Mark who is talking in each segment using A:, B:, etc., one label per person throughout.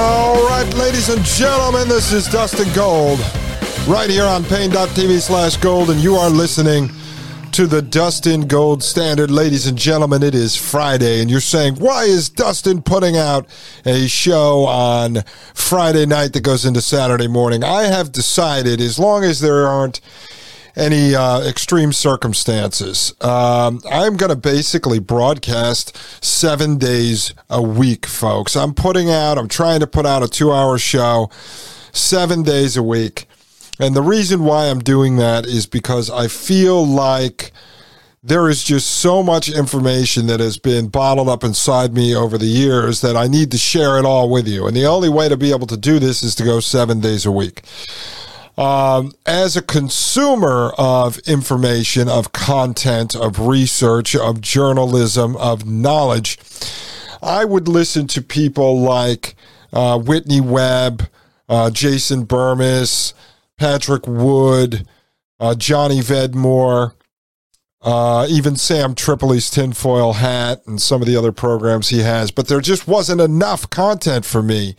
A: All right, ladies and gentlemen, this is Dustin Gold right here on Paine.tv slash gold, and you are listening to the Dustin Gold Standard. Ladies and gentlemen, it is Friday, and you're saying, why is Dustin putting out a show on Friday night that goes into Saturday morning? I have decided, as long as there aren't any uh, extreme circumstances. Um, I'm going to basically broadcast seven days a week, folks. I'm putting out, I'm trying to put out a two hour show seven days a week. And the reason why I'm doing that is because I feel like there is just so much information that has been bottled up inside me over the years that I need to share it all with you. And the only way to be able to do this is to go seven days a week. Um, as a consumer of information, of content, of research, of journalism, of knowledge, I would listen to people like uh, Whitney Webb, uh, Jason Bermas, Patrick Wood, uh, Johnny Vedmore, uh, even Sam Tripoli's tinfoil hat and some of the other programs he has, but there just wasn't enough content for me.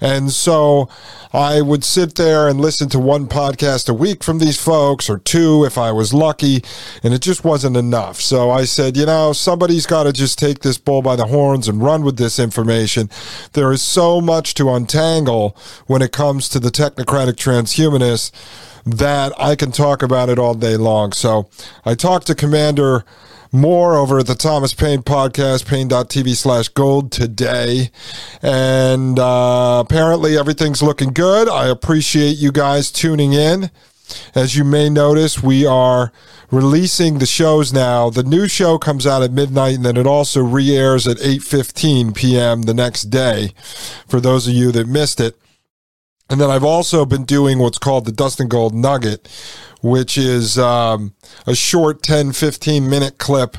A: And so I would sit there and listen to one podcast a week from these folks or two if I was lucky, and it just wasn't enough. So I said, you know, somebody's got to just take this bull by the horns and run with this information. There is so much to untangle when it comes to the technocratic transhumanists that I can talk about it all day long. So I talked to Commander Moore over at the Thomas Paine podcast, paine.tv slash gold today. And uh, apparently everything's looking good. I appreciate you guys tuning in. As you may notice, we are releasing the shows now. The new show comes out at midnight and then it also re-airs at 8:15 p.m. the next day for those of you that missed it. And then I've also been doing what's called the Dustin Gold Nugget, which is um, a short 10, 15 minute clip,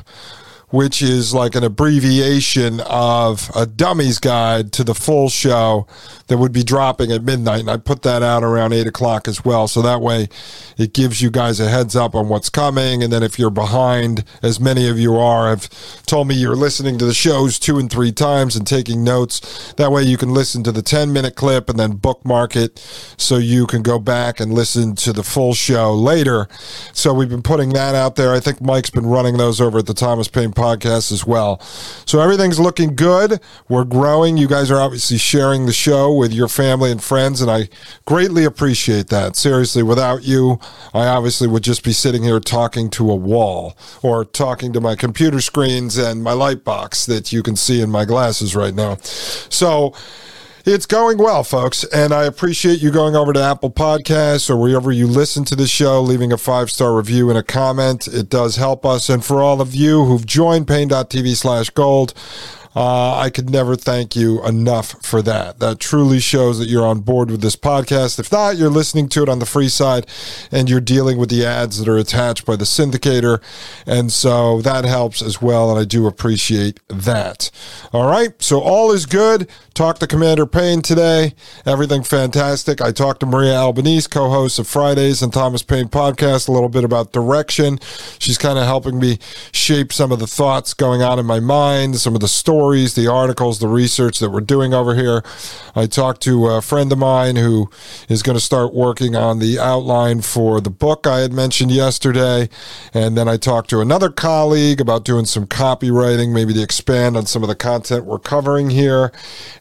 A: which is like an abbreviation of a dummy's guide to the full show that would be dropping at midnight. And I put that out around 8 o'clock as well. So that way it gives you guys a heads up on what's coming. And then if you're behind, as many of you are, have told me you're listening to the shows two and three times and taking notes. That way you can listen to the 10 minute clip and then bookmark it so you can go back and listen to the full show later. So we've been putting that out there. I think Mike's been running those over at the Thomas Paine podcast as well. So everything's looking good. We're growing. You guys are obviously sharing the show with your family and friends, and I greatly appreciate that. Seriously, without you, I obviously would just be sitting here talking to a wall or talking to my computer screens and my light box that you can see in my glasses right now. So, it's going well, folks, and I appreciate you going over to Apple Podcasts or wherever you listen to the show, leaving a five star review and a comment. It does help us. And for all of you who've joined Paine.tv slash gold, Uh, I could never thank you enough for that. That truly shows that you're on board with this podcast. If not, you're listening to it on the free side and you're dealing with the ads that are attached by the syndicator. And so that helps as well. And I do appreciate that. All right. So all is good. Talked to Commander Payne today. Everything fantastic. I talked to Maria Albanese, co host of Fridays and Thomas Paine podcast, a little bit about direction. She's kind of helping me shape some of the thoughts going on in my mind, some of the stories, the articles, the research that we're doing over here. I talked to a friend of mine who is going to start working on the outline for the book I had mentioned yesterday. And then I talked to another colleague about doing some copywriting, maybe to expand on some of the content we're covering here.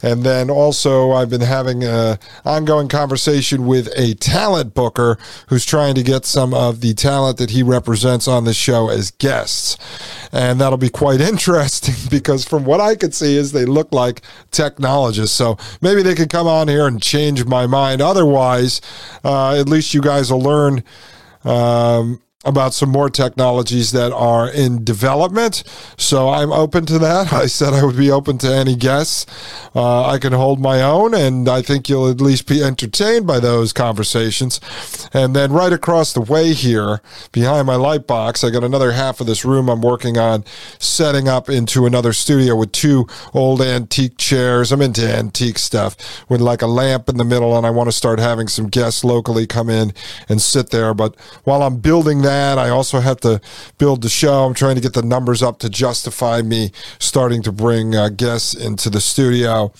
A: And then also, I've been having an ongoing conversation with a talent booker who's trying to get some of the talent that he represents on the show as guests. And that'll be quite interesting because from what I could see is they look like technologists. So maybe they could come on here and change my mind. Otherwise, uh, at least you guys will learn um, about some more technologies that are in development. So I'm open to that. I said I would be open to any guests. Uh, I can hold my own, and I think you'll at least be entertained by those conversations. And then right across the way here, behind my light box, I got another half of this room I'm working on setting up into another studio with two old antique chairs. I'm into antique stuff with like a lamp in the middle, and I want to start having some guests locally come in and sit there. But while I'm building that, that. I also have to build the show. I'm trying to get the numbers up to justify me starting to bring uh, guests into the studio.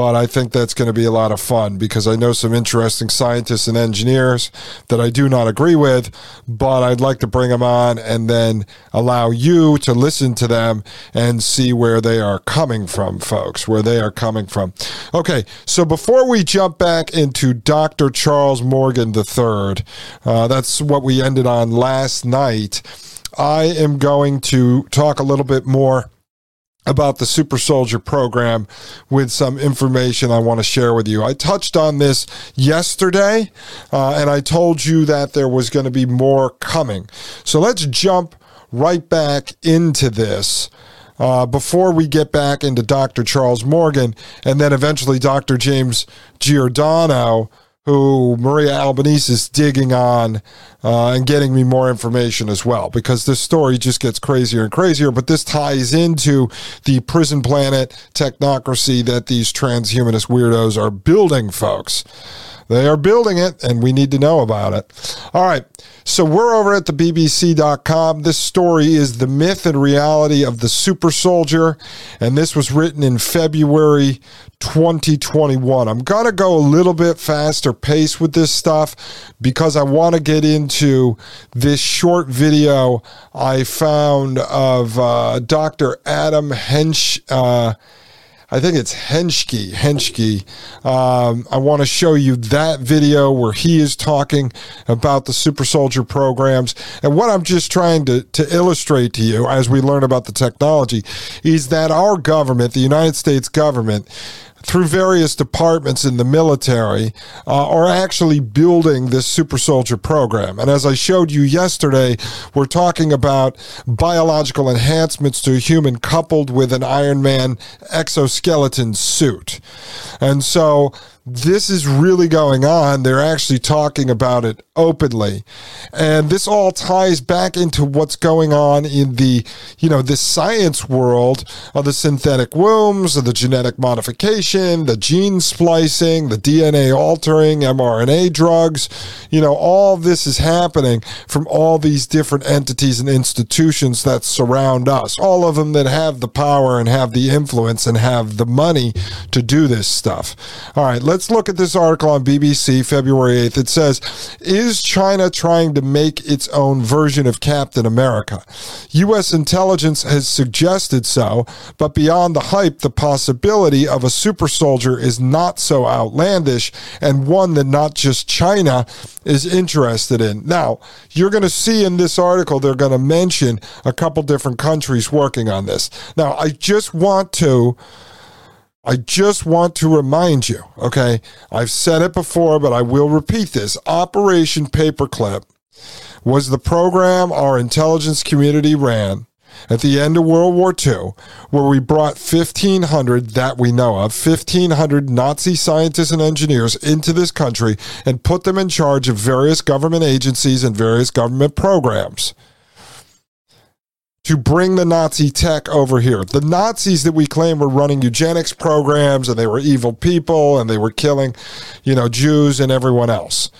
A: But I think that's going to be a lot of fun because I know some interesting scientists and engineers that I do not agree with, but I'd like to bring them on and then allow you to listen to them and see where they are coming from, folks, where they are coming from. Okay, so before we jump back into Dr. Charles Morgan III, uh, that's what we ended on last night. I am going to talk a little bit more about the Super Soldier program with some information I want to share with you. I touched on this yesterday, uh, and I told you that there was going to be more coming. So let's jump right back into this. Uh, before we get back into Dr. Charles Morgan and then eventually Dr. James Giordano, who Maria Albanese is digging on uh, and getting me more information as well, because this story just gets crazier and crazier. But this ties into the prison planet technocracy that these transhumanist weirdos are building, folks. They are building it, and we need to know about it. All right. So we're over at the BBC.com. This story is the myth and reality of the super soldier, and this was written in February 2021. I'm going to go a little bit faster pace with this stuff because I want to get into this short video I found of uh, Dr. Adam Hensch. Uh, I think it's Henschke. Henschke. Um, I want to show you that video where he is talking about the super soldier programs. And what I'm just trying to, to illustrate to you as we learn about the technology is that our government, the United States government, through various departments in the military uh, are actually building this super soldier program. And as I showed you yesterday, we're talking about biological enhancements to a human coupled with an Iron Man exoskeleton suit. And so this is really going on. They're actually talking about it openly. And this all ties back into what's going on in the, you know, the science world of the synthetic wombs, of the genetic modification, the gene splicing, the DNA altering, mRNA drugs. You know, all this is happening from all these different entities and institutions that surround us, all of them that have the power and have the influence and have the money to do this stuff. All right, let's look at this article on BBC February 8th. It says, Is China trying to make its own version of Captain America? U.S. intelligence has suggested so, but beyond the hype, the possibility of a super soldier is not so outlandish and one that not just China is interested in. Now, you're going to see in this article, they're going to mention a couple different countries working on this. Now, I just want to I just want to remind you, okay? I've said it before, but I will repeat this. Operation Paperclip was the program our intelligence community ran at the end of World War II, where we brought 1,500 that we know of, 1,500 Nazi scientists and engineers into this country and put them in charge of various government agencies and various government programs to bring the Nazi tech over here. The Nazis that we claim were running eugenics programs and they were evil people and they were killing, you know, Jews and everyone else.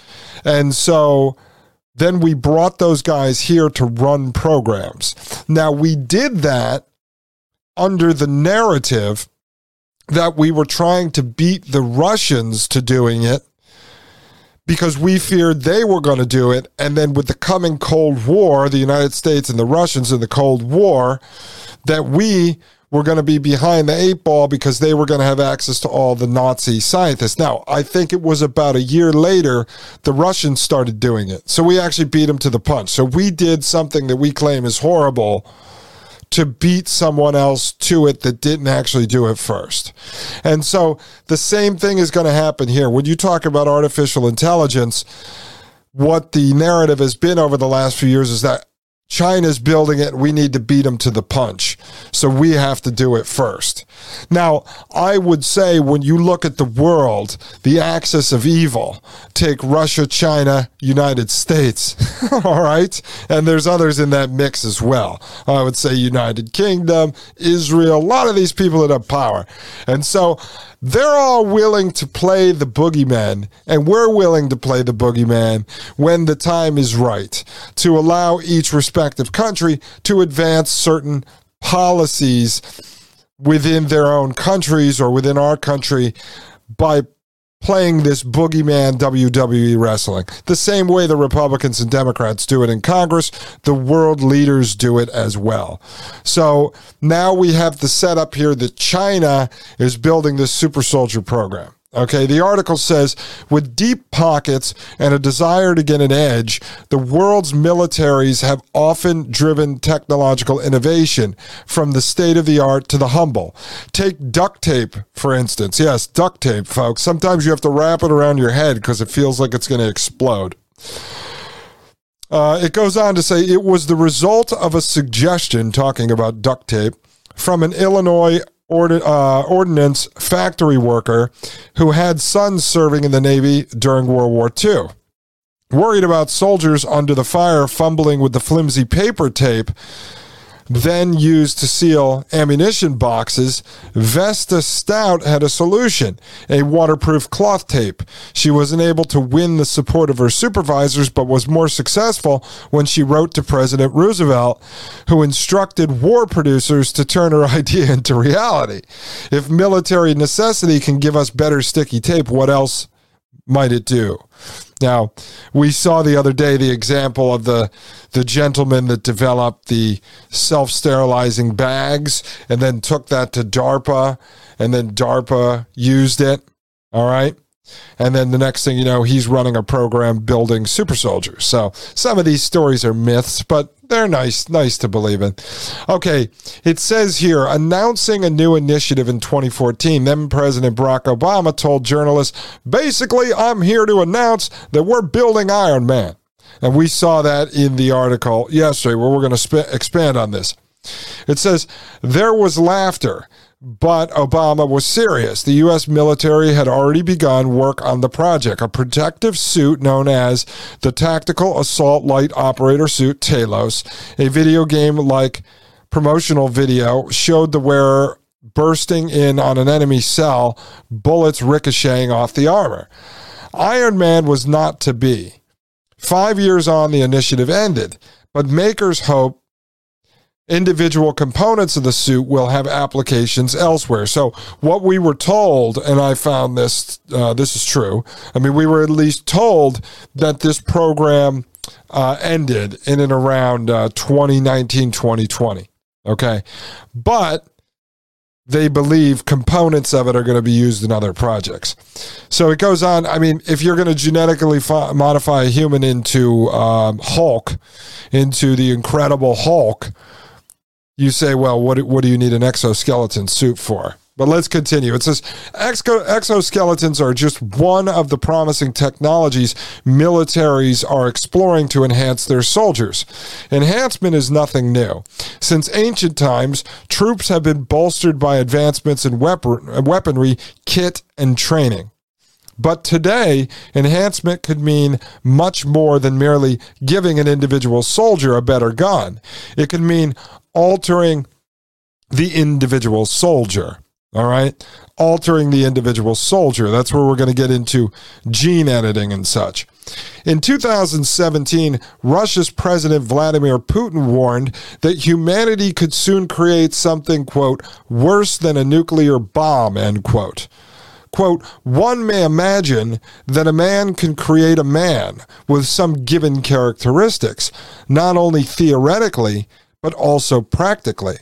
A: And so then we brought those guys here to run programs. Now we did that under the narrative that we were trying to beat the Russians to doing it because we feared they were going to do it. And then with the coming Cold War, the United States and the Russians in the Cold War, that we were going to be behind the eight ball because they were going to have access to all the Nazi scientists. Now, I think it was about a year later the Russians started doing it. So we actually beat them to the punch. So we did something that we claim is horrible to beat someone else to it that didn't actually do it first. And so the same thing is going to happen here. When you talk about artificial intelligence, what the narrative has been over the last few years is that China's building it. We need to beat them to the punch. So we have to do it first. Now, I would say when you look at the world, the axis of evil, take Russia, China, United States, all right? And there's others in that mix as well. I would say United Kingdom, Israel, a lot of these people that have power. And so they're all willing to play the boogeyman, and we're willing to play the boogeyman when the time is right to allow each respective country to advance certain policies within their own countries or within our country by playing this boogeyman WWE wrestling. The same way the Republicans and Democrats do it in Congress, the world leaders do it as well. So now we have the setup here that China is building this super soldier program. Okay, the article says with deep pockets and a desire to get an edge, the world's militaries have often driven technological innovation from the state of the art to the humble. Take duct tape, for instance. Yes, duct tape, folks. Sometimes you have to wrap it around your head because it feels like it's going to explode. Uh, it goes on to say it was the result of a suggestion talking about duct tape from an Illinois uh, ordnance factory worker who had sons serving in the Navy during World War II. Worried about soldiers under the fire fumbling with the flimsy paper tape, then used to seal ammunition boxes, Vesta Stout had a solution a waterproof cloth tape. She wasn't able to win the support of her supervisors, but was more successful when she wrote to President Roosevelt, who instructed war producers to turn her idea into reality. If military necessity can give us better sticky tape, what else might it do? Now, we saw the other day the example of the the gentleman that developed the self-sterilizing bags and then took that to DARPA and then DARPA used it, all right? And then the next thing you know, he's running a program building super soldiers. So some of these stories are myths, but they're nice, nice to believe in. Okay, it says here announcing a new initiative in 2014. Then President Barack Obama told journalists, basically, I'm here to announce that we're building Iron Man. And we saw that in the article yesterday where we're going to sp- expand on this. It says, there was laughter but Obama was serious. The U.S. military had already begun work on the project, a protective suit known as the Tactical Assault Light Operator Suit Talos. A video game like promotional video showed the wearer bursting in on an enemy cell, bullets ricocheting off the armor. Iron Man was not to be. Five years on, the initiative ended, but makers hope individual components of the suit will have applications elsewhere. So what we were told, and I found this uh, this is true. I mean, we were at least told that this program uh, ended in and around uh, 2019, 2020. Okay, but they believe components of it are going to be used in other projects. So it goes on. I mean, if you're going to genetically fo- modify a human into um, Hulk, into the Incredible Hulk, you say, well, what, what do you need an exoskeleton suit for? But let's continue. It says Exo- exoskeletons are just one of the promising technologies militaries are exploring to enhance their soldiers. Enhancement is nothing new. Since ancient times, troops have been bolstered by advancements in weapon- weaponry, kit, and training. But today, enhancement could mean much more than merely giving an individual soldier a better gun. It could mean altering the individual soldier. All right. Altering the individual soldier. That's where we're going to get into gene editing and such. In 2017, Russia's President Vladimir Putin warned that humanity could soon create something, quote, worse than a nuclear bomb, end quote. Quote, one may imagine that a man can create a man with some given characteristics, not only theoretically, but also practically.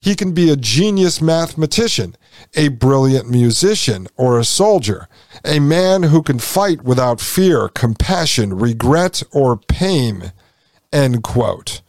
A: He can be a genius mathematician, a brilliant musician, or a soldier, a man who can fight without fear, compassion, regret, or pain. End quote.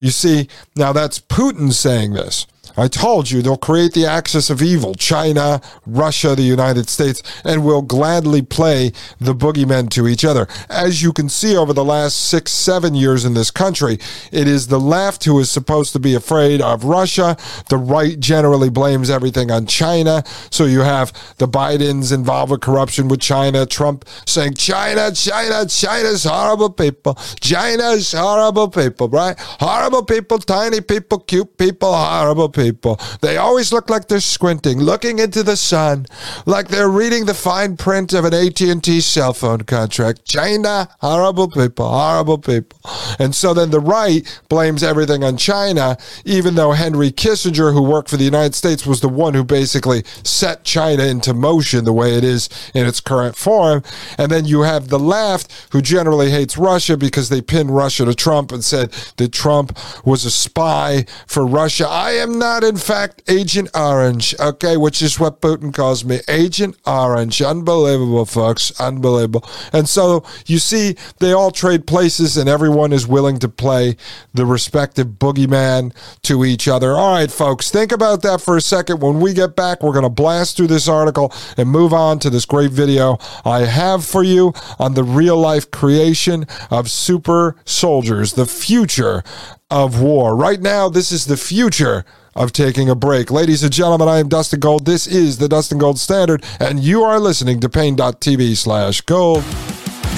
A: You see, now that's Putin saying this. I told you they'll create the axis of evil China, Russia, the United States, and will gladly play the boogeymen to each other. As you can see over the last six, seven years in this country, it is the left who is supposed to be afraid of Russia. The right generally blames everything on China. So you have the Bidens involved with corruption with China, Trump saying, China, China, China's horrible people. China's horrible people, right? Horrible people, tiny people, cute people, horrible people people. They always look like they're squinting, looking into the sun, like they're reading the fine print of an AT&T cell phone contract. China, horrible people, horrible people. And so then the right blames everything on China, even though Henry Kissinger, who worked for the United States, was the one who basically set China into motion the way it is in its current form. And then you have the left, who generally hates Russia because they pinned Russia to Trump and said that Trump was a spy for Russia. I am not not, in fact, Agent Orange, okay, which is what Putin calls me. Agent Orange. Unbelievable, folks. Unbelievable. And so you see, they all trade places and everyone is willing to play the respective boogeyman to each other. All right, folks, think about that for a second. When we get back, we're going to blast through this article and move on to this great video I have for you on the real life creation of super soldiers, the future of war. Right now, this is the future of taking a break. Ladies and gentlemen, I am Dustin Gold. This is the Dustin Gold Standard, and you are listening to Paine.tv slash gold.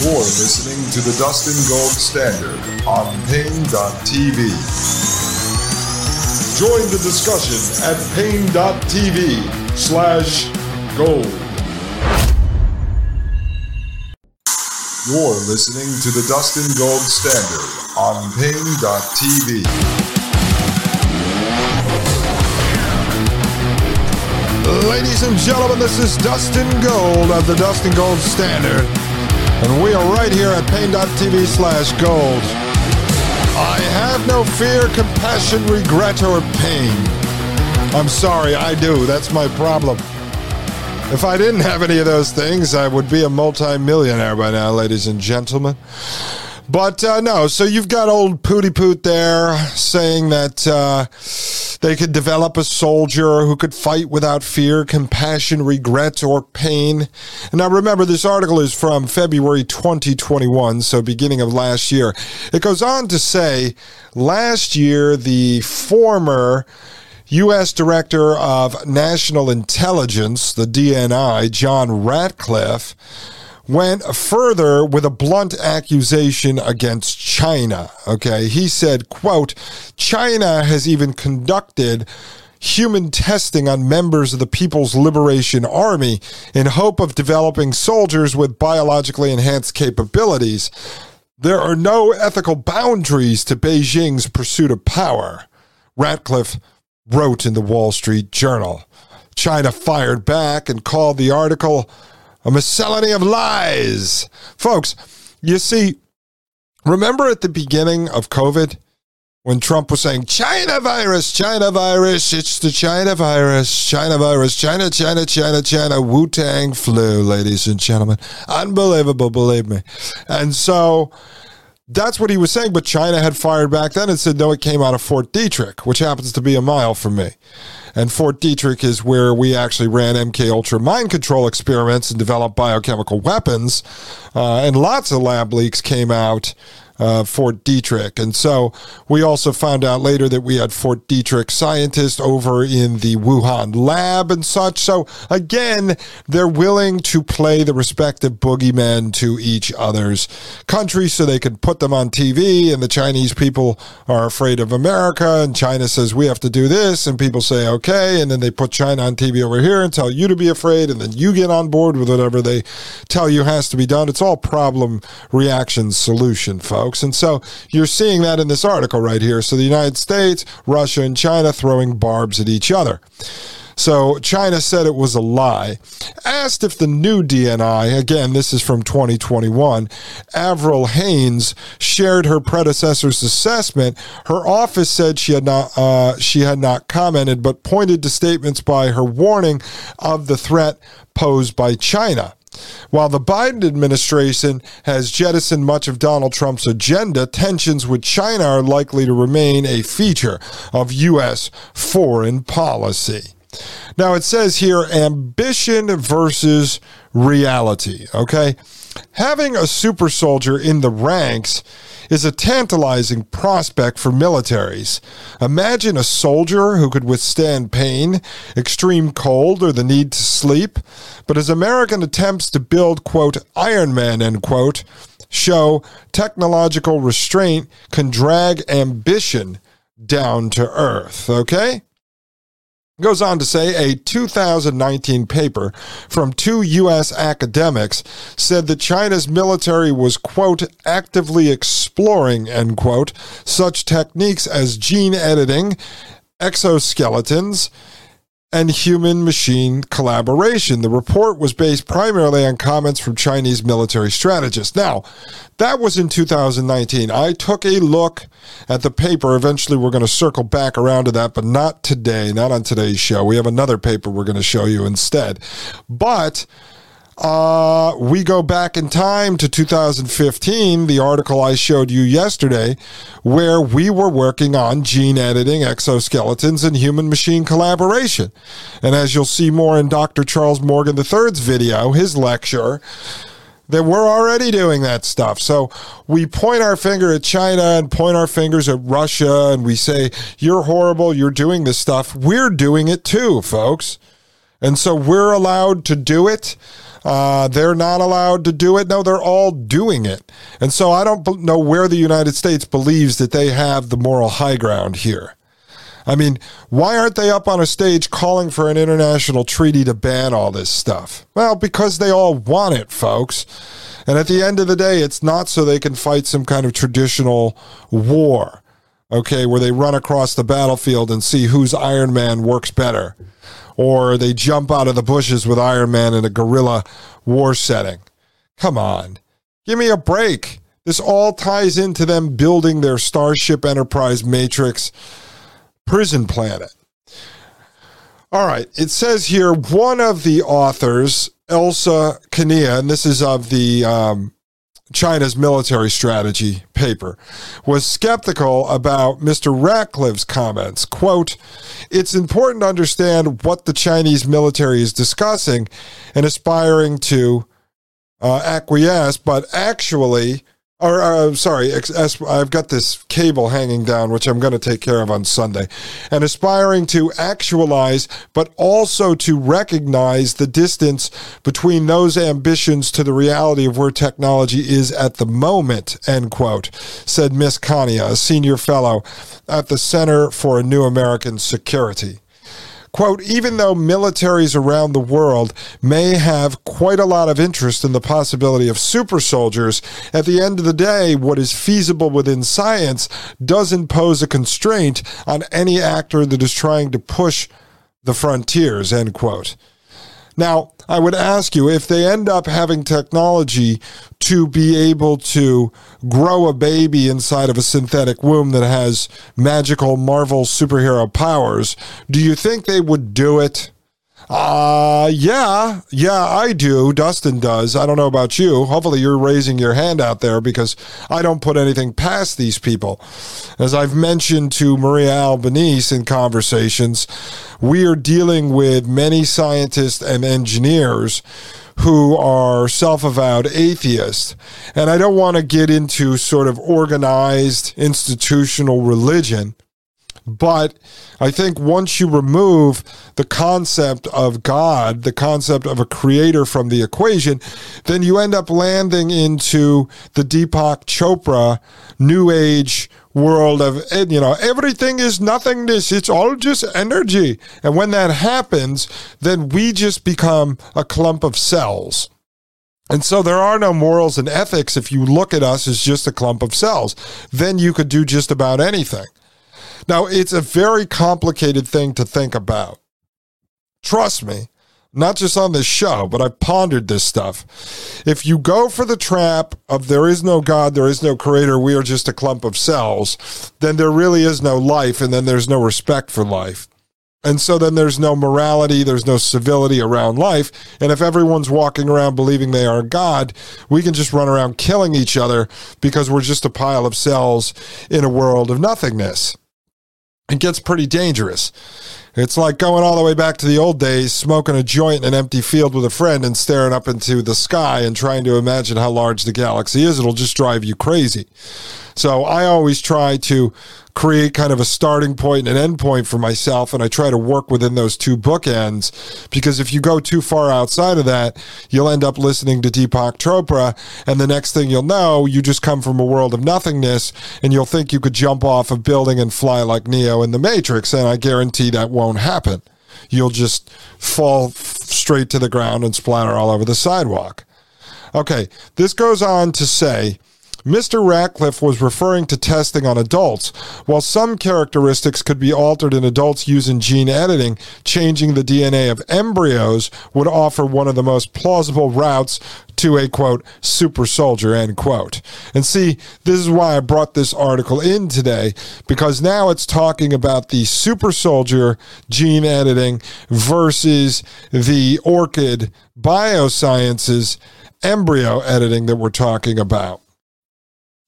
B: You're listening to the Dustin Gold Standard on Paine.tv. Join the discussion at Paine.tv slash gold. You're listening to the Dustin Gold Standard on Paine.tv.
A: Ladies and gentlemen, this is Dustin Gold of the Dustin Gold Standard, and we are right here at Paine.tv slash gold. I have no fear, compassion, regret, or pain. I'm sorry, I do. That's my problem. If I didn't have any of those things, I would be a multimillionaire by now, ladies and gentlemen. But uh, no, so you've got old Pooty Poot there saying that uh, they could develop a soldier who could fight without fear, compassion, regret, or pain. And now remember, this article is from February 2021, so beginning of last year. It goes on to say last year, the former U.S. Director of National Intelligence, the DNI, John Ratcliffe, went further with a blunt accusation against China. Okay. He said, quote, China has even conducted human testing on members of the People's Liberation Army in hope of developing soldiers with biologically enhanced capabilities. There are no ethical boundaries to Beijing's pursuit of power, Ratcliffe wrote in the Wall Street Journal. China fired back and called the article a miscellany of lies. Folks, you see, remember at the beginning of COVID when Trump was saying, China virus, China virus, it's the China virus, China virus, China, China, China, China, Wu Tang flu, ladies and gentlemen. Unbelievable, believe me. And so that's what he was saying, but China had fired back then and said, no, it came out of Fort Detrick, which happens to be a mile from me. And Fort Detrick is where we actually ran MK Ultra mind control experiments and developed biochemical weapons. Uh, and lots of lab leaks came out uh, Fort Detrick. And so we also found out later that we had Fort Detrick scientists over in the Wuhan lab and such. So again, they're willing to play the respective boogeymen to each other's country so they can put them on TV. And the Chinese people are afraid of America. And China says, we have to do this. And people say, okay. And then they put China on TV over here and tell you to be afraid. And then you get on board with whatever they tell you has to be done. It's all problem reaction solution, folks folks. And so you're seeing that in this article right here. So the United States, Russia, and China throwing barbs at each other. So China said it was a lie. Asked if the new DNI, again, this is from 2021, Avril Haines shared her predecessor's assessment. Her office said she had not uh, she had not commented, but pointed to statements by her warning of the threat posed by China. While the Biden administration has jettisoned much of Donald Trump's agenda, tensions with China are likely to remain a feature of U.S. foreign policy. Now, it says here ambition versus reality, okay? Having a super soldier in the ranks is a tantalizing prospect for militaries. Imagine a soldier who could withstand pain, extreme cold, or the need to sleep. But as American attempts to build, quote, Iron Man, end quote, show technological restraint can drag ambition down to earth, okay? Goes on to say a 2019 paper from two U.S. academics said that China's military was, quote, actively exploring, end quote, such techniques as gene editing, exoskeletons, and human machine collaboration. The report was based primarily on comments from Chinese military strategists. Now, that was in 2019. I took a look at the paper. Eventually, we're going to circle back around to that, but not today, not on today's show. We have another paper we're going to show you instead. But uh, we go back in time to 2015, the article I showed you yesterday, where we were working on gene editing, exoskeletons, and human machine collaboration. And as you'll see more in Dr. Charles Morgan III's video, his lecture, that we're already doing that stuff. So we point our finger at China and point our fingers at Russia and we say, you're horrible, you're doing this stuff. We're doing it too, folks. And so we're allowed to do it. Uh, they're not allowed to do it. No, they're all doing it. And so I don't know where the United States believes that they have the moral high ground here. I mean, why aren't they up on a stage calling for an international treaty to ban all this stuff? Well, because they all want it, folks. And at the end of the day, it's not so they can fight some kind of traditional war, okay, where they run across the battlefield and see whose Iron Man works better or they jump out of the bushes with Iron Man in a guerrilla war setting. Come on. Give me a break. This all ties into them building their Starship Enterprise Matrix prison planet. All right. It says here one of the authors, Elsa Kania, and this is of the um, China's military strategy paper, was skeptical about Mr. Ratcliffe's comments. Quote, It's important to understand what the Chinese military is discussing and aspiring to uh, acquiesce, but actually, or uh, sorry, I've got this cable hanging down, which I'm going to take care of on Sunday, and aspiring to actualize, but also to recognize the distance between those ambitions to the reality of where technology is at the moment, end quote, said Miss Kania, a senior fellow at the Center for a New American Security. Quote, even though militaries around the world may have quite a lot of interest in the possibility of super soldiers, at the end of the day, what is feasible within science doesn't pose a constraint on any actor that is trying to push the frontiers, end quote. Now, I would ask you if they end up having technology to be able to grow a baby inside of a synthetic womb that has magical Marvel superhero powers, do you think they would do it? Uh, yeah, yeah, I do. Dustin does. I don't know about you. Hopefully, you're raising your hand out there because I don't put anything past these people. As I've mentioned to Maria Albanese in conversations, we are dealing with many scientists and engineers who are self avowed atheists. And I don't want to get into sort of organized institutional religion but I think once you remove the concept of God, the concept of a creator from the equation, then you end up landing into the Deepak Chopra New Age world of, eh, you know, everything is nothingness. It's all just energy. And when that happens, then we just become a clump of cells. And so there are no morals and ethics if you look at us as just a clump of cells. Then you could do just about anything. Now, it's a very complicated thing to think about. Trust me, not just on this show, but I've pondered this stuff. If you go for the trap of there is no God, there is no creator, we are just a clump of cells, then there really is no life, and then there's no respect for life. And so then there's no morality, there's no civility around life. And if everyone's walking around believing they are God, we can just run around killing each other because we're just a pile of cells in a world of nothingness it gets pretty dangerous. It's like going all the way back to the old days, smoking a joint in an empty field with a friend and staring up into the sky and trying to imagine how large the galaxy is. It'll just drive you crazy. So I always try to create kind of a starting point and an end point for myself, and I try to work within those two bookends. Because if you go too far outside of that, you'll end up listening to Deepak Chopra, and the next thing you'll know, you just come from a world of nothingness, and you'll think you could jump off a building and fly like Neo in the Matrix, and I guarantee that won't happen. You'll just fall straight to the ground and splatter all over the sidewalk. Okay, this goes on to say Mr. Ratcliffe was referring to testing on adults. While some characteristics could be altered in adults using gene editing, changing the DNA of embryos would offer one of the most plausible routes to a quote super soldier end quote and see this is why i brought this article in today because now it's talking about the super soldier gene editing versus the orchid biosciences embryo editing that we're talking about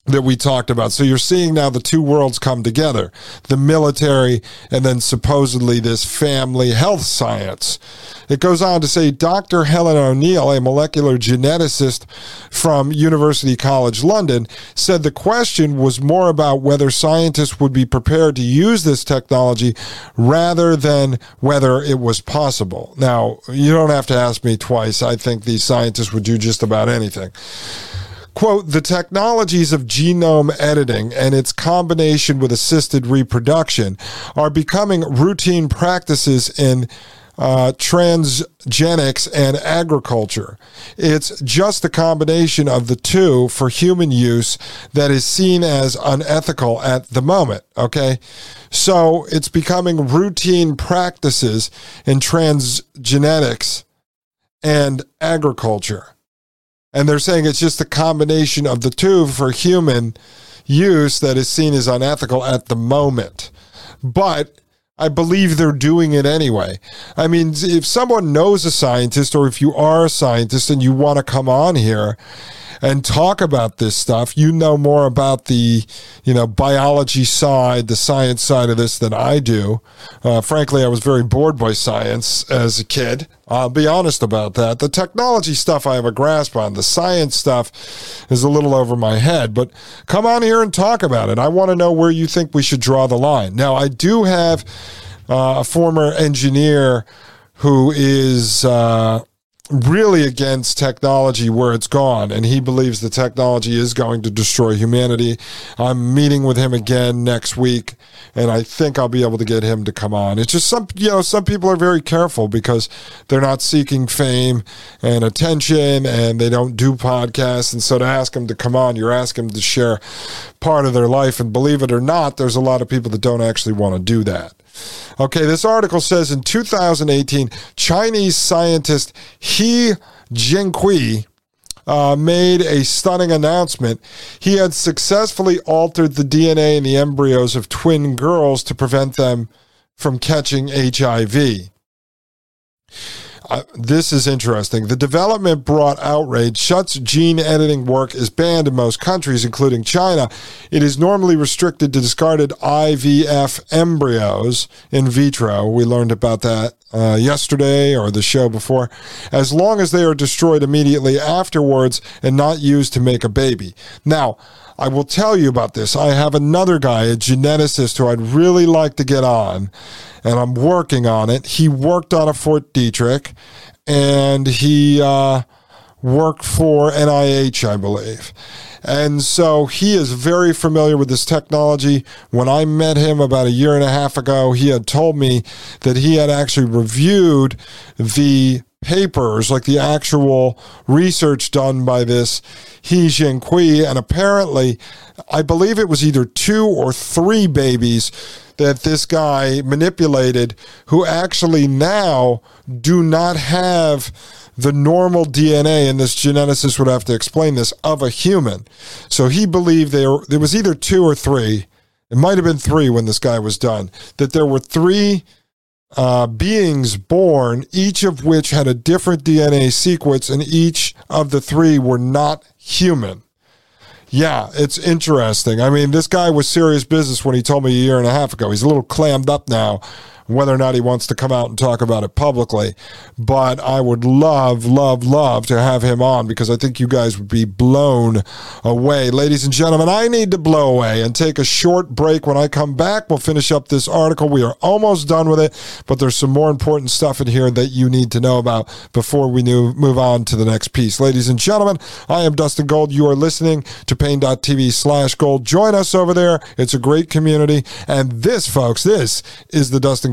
A: that we talked about. So you're seeing now the two worlds come together the military and then supposedly this family health science. It goes on to say Dr. Helen O'Neill, a molecular geneticist from University College London, said the question was more about whether scientists would be prepared to use this technology rather than whether it was possible. Now, you don't have to ask me twice. I think these scientists would do just about anything quote, the technologies of genome editing and its combination with assisted reproduction are becoming routine practices in uh, transgenics and agriculture. It's just the combination of the two for human use that is seen as unethical at the moment. Okay. So it's becoming routine practices in transgenetics and agriculture. And they're saying it's just a combination of the two for human use that is seen as unethical at the moment. But I believe they're doing it anyway. I mean, if someone knows a scientist or if you are a scientist and you want to come on here and talk about this stuff. You know more about the, you know, biology side, the science side of this than I do. Uh, frankly, I was very bored by science as a kid. I'll be honest about that. The technology stuff I have a grasp on. The science stuff is a little over my head, but come on here and talk about it. I want to know where you think we should draw the line. Now, I do have uh, a former engineer who is uh, really against technology where it's gone and he believes the technology is going to destroy humanity. I'm meeting with him again next week and i think i'll be able to get him to come on. It's just some you know some people are very careful because they're not seeking fame and attention and they don't do podcasts. And so to ask them to come on you're asking them to share part of their life and believe it or not there's a lot of people that don't actually want to do that Okay, this article says in 2018, Chinese scientist He Jiankui uh, made a stunning announcement. He had successfully altered the DNA in the embryos of twin girls to prevent them from catching HIV. This is interesting. The development brought outrage. Shutt's gene editing work is banned in most countries, including China. It is normally restricted to discarded IVF embryos in vitro. We learned about that uh, yesterday or the show before, as long as they are destroyed immediately afterwards and not used to make a baby. Now, I will tell you about this. I have another guy, a geneticist, who I'd really like to get on, and I'm working on it. He worked on a Fort Detrick, and he uh, worked for NIH, I believe. And so he is very familiar with this technology. When I met him about a year and a half ago, he had told me that he had actually reviewed the papers, like the actual research done by this He Jiankui. And apparently, I believe it was either two or three babies that this guy manipulated who actually now do not have the normal DNA, and this geneticist would have to explain this, of a human. So he believed there, there was either two or three. It might have been three when this guy was done. That there were three uh, beings born, each of which had a different DNA sequence, and each of the three were not human. Yeah, it's interesting. I mean, this guy was serious business when he told me a year and a half ago. He's a little clammed up now whether or not he wants to come out and talk about it publicly. But I would love, love, love to have him on because I think you guys would be blown away. Ladies and gentlemen, I need to blow away and take a short break. When I come back, we'll finish up this article. We are almost done with it, but there's some more important stuff in here that you need to know about before we move on to the next piece. Ladies and gentlemen, I am Dustin Gold. You are listening to Paine.tv slash gold. Join us over there. It's a great community. And this, folks, this is the Dustin